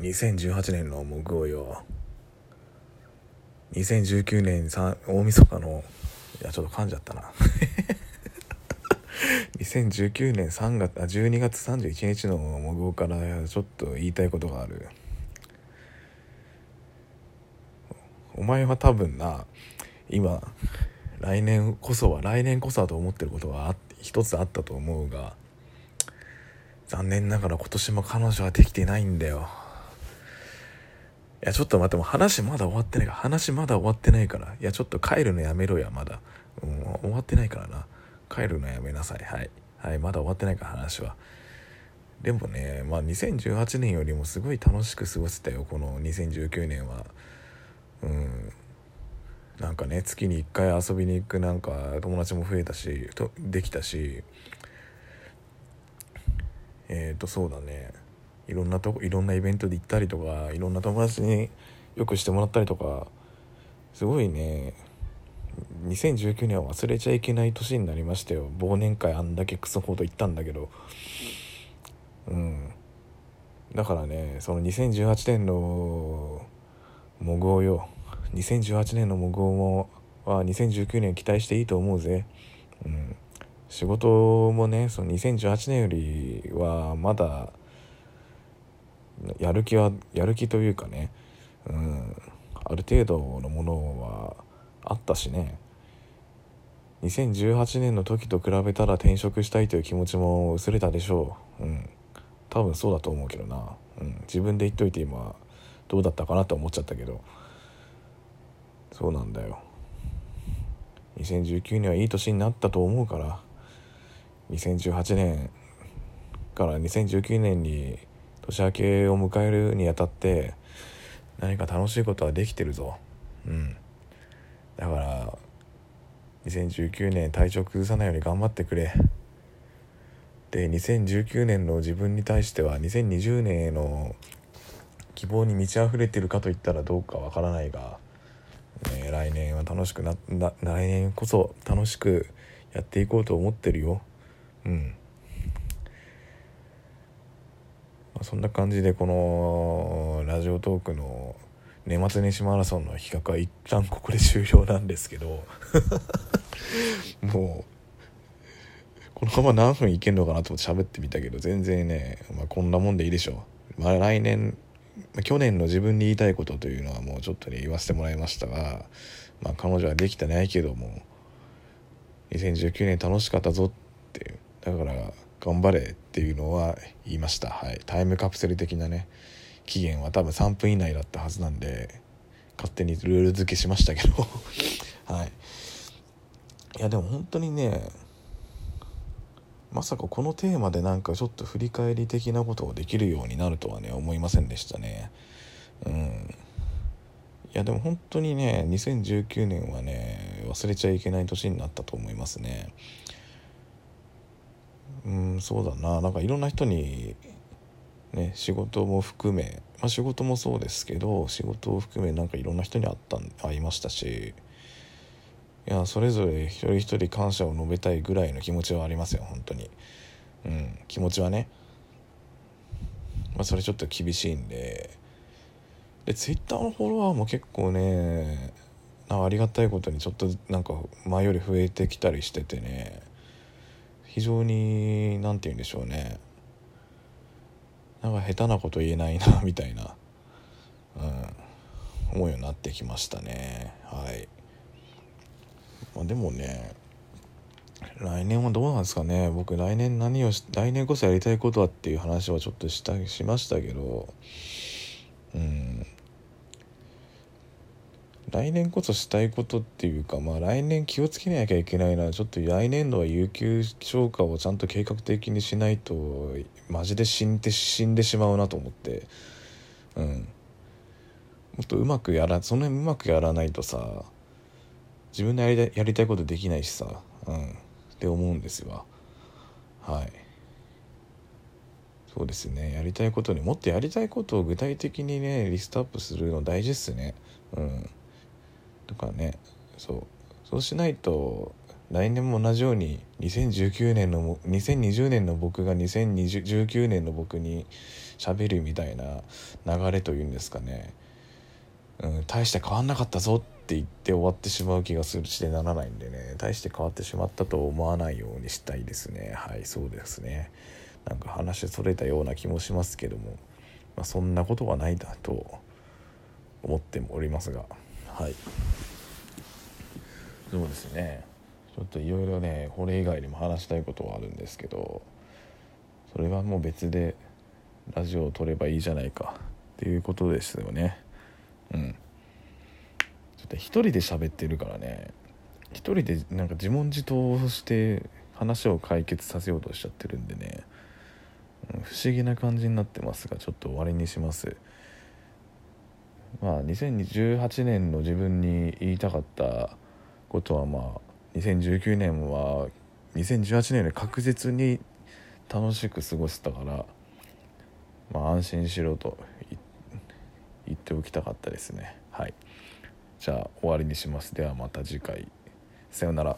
2018年の木曜よ。2019年さ大晦日のいやちょっと噛んじゃったな。2019年3月あ12月31日の木曜からちょっと言いたいことがある。お前は多分な今来年こそは来年こそはと思ってることは一つあったと思うが残念ながら今年も彼女はできてないんだよ。いやちょっと待っても話まだ終わってないから話まだ終わってないからいやちょっと帰るのやめろやまだ、うん、終わってないからな。帰るのやめなさい。はい。はいまだ終わってないから話は。でもねまあ2018年よりもすごい楽しく過ごせたよこの2019年は。うん。なんかね月に1回遊びに行くなんか友達も増えたしとできたし。えっ、ー、とそうだね。いろんなとこいろんなイベントで行ったりとかいろんな友達によくしてもらったりとかすごいね。2019年は忘れちゃいけない年になりましたよ。忘年会あんだけクソほど行ったんだけど。うん。だからねその2018年の模号よ。2018年の模号もは2019年期待していいと思うぜ、うん、仕事もねその2018年よりはまだやる気はやる気というかね、うん、ある程度のものはあったしね。2018年の時と比べたら転職したいという気持ちも薄れたでしょう。うん。多分そうだと思うけどな、うん、自分で言っといて今どうだったかなって思っちゃったけど。そうなんだよ。2019年はいい年になったと思うから。2018年から2019年に年明けを迎えるにあたって何か楽しいことはできてるぞ。うん。だから2019年体調崩さないように頑張ってくれ。で2019年の自分に対しては2020年への希望に満ち溢れてるかといったらどうかわからないがね、来年は楽しくな来年こそ楽しくやっていこうと思ってるよ。うんまあ、そんな感じでこのラジオトークの年末年始マラソンの企画は一旦ここで終了なんですけど もうこのまま何分いけんのかなと思って喋ってみたけど全然ね、まあ、こんなもんでいいでしょう、まあ、来年去年の自分に言いたいことというのはもうちょっとね言わせてもらいましたが、まあ、彼女はできてないけども2019年楽しかったぞって。だから頑張れっていうのは言いました、はい、タイムカプセル的なね期限は多分3分以内だったはずなんで勝手にルール付けしましたけど。はい。いやでも本当にねまさかこのテーマでなんかちょっと振り返り的なことをできるようになるとはね思いませんでしたね。うん。いやでも本当にね2019年はね忘れちゃいけない年になったと思いますね。うんそうだな。なんかいろんな人にね仕事も含め、まあ、仕事もそうですけど仕事を含めなんかいろんな人に会った会いましたしいやそれぞれ一人一人感謝を述べたいぐらいの気持ちはありますよ本当に。うん気持ちはね。まあそれちょっと厳しいんで。でツイッターのフォロワーも結構ねありがたいことにちょっとなんか前より増えてきたりしててね。非常に何て言うんでしょうね。なんか下手なこと言えないなみたいな、うん、思うようになってきましたね。はい、まあ、でもね来年はどうなんですかね。僕来年何を来年こそやりたいことはっていう話はちょっとしたしましたけど。うん。来年こそしたいことっていうか、まあ、来年気をつけなきゃいけないのはちょっと来年度は有給消化をちゃんと計画的にしないとマジで死んで死んでしまうなと思って。うん。もっとうまくやらその辺うまくやらないとさ自分のやりたいやりたいことできないしさ。うん。って思うんですよはい。そうですね。やりたいことにもっとやりたいことを具体的にねリストアップするの大事っすね。うん。とかねそう。そうしないと来年も同じように2019年の2020年の僕が2019年の僕に喋るみたいな流れというんですかね、うん、大して変わんなかったぞって言って終わってしまう気がするしてならないんでね。大して変わってしまったと思わないようにしたいですね。はいそうですね。なんか話それたような気もしますけども、まあ、そんなことはないだと思っておりますが。はい。そうですね。ちょっといろいろねこれ以外にも話したいことはあるんですけどそれはもう別でラジオを撮ればいいじゃないかっていうことですよね。うん。ちょっと一人で喋ってるからね。一人でなんか自問自答して話を解決させようとしちゃってるんでね、うん、不思議な感じになってますがちょっと終わりにします。まあ2018年の自分に言いたかったことはまあ2019年は2018年より確実に楽しく過ごせたからまあ安心しろと言っておきたかったですね。はい。じゃあ終わりにします。ではまた次回。さようなら。